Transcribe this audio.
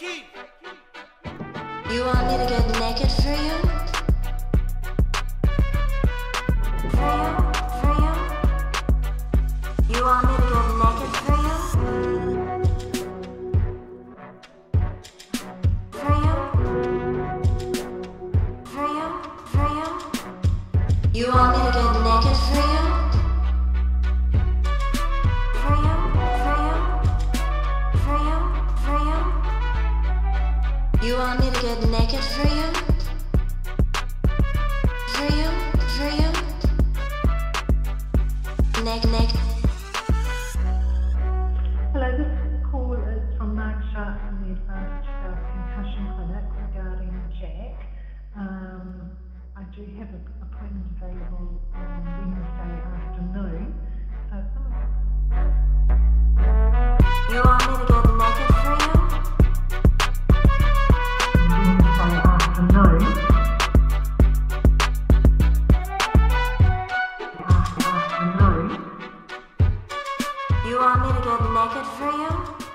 You want me to get naked for you? For you? For you? You want me to get naked for you? For you? For you? For you? You want me to get You want me to get naked for you? For you? For you? Neck, neck. Hello, this call is from Mark Sharp from the Advanced Child Concussion Clinic regarding Jack. Um, I do have an appointment available on Wednesday Naked for you?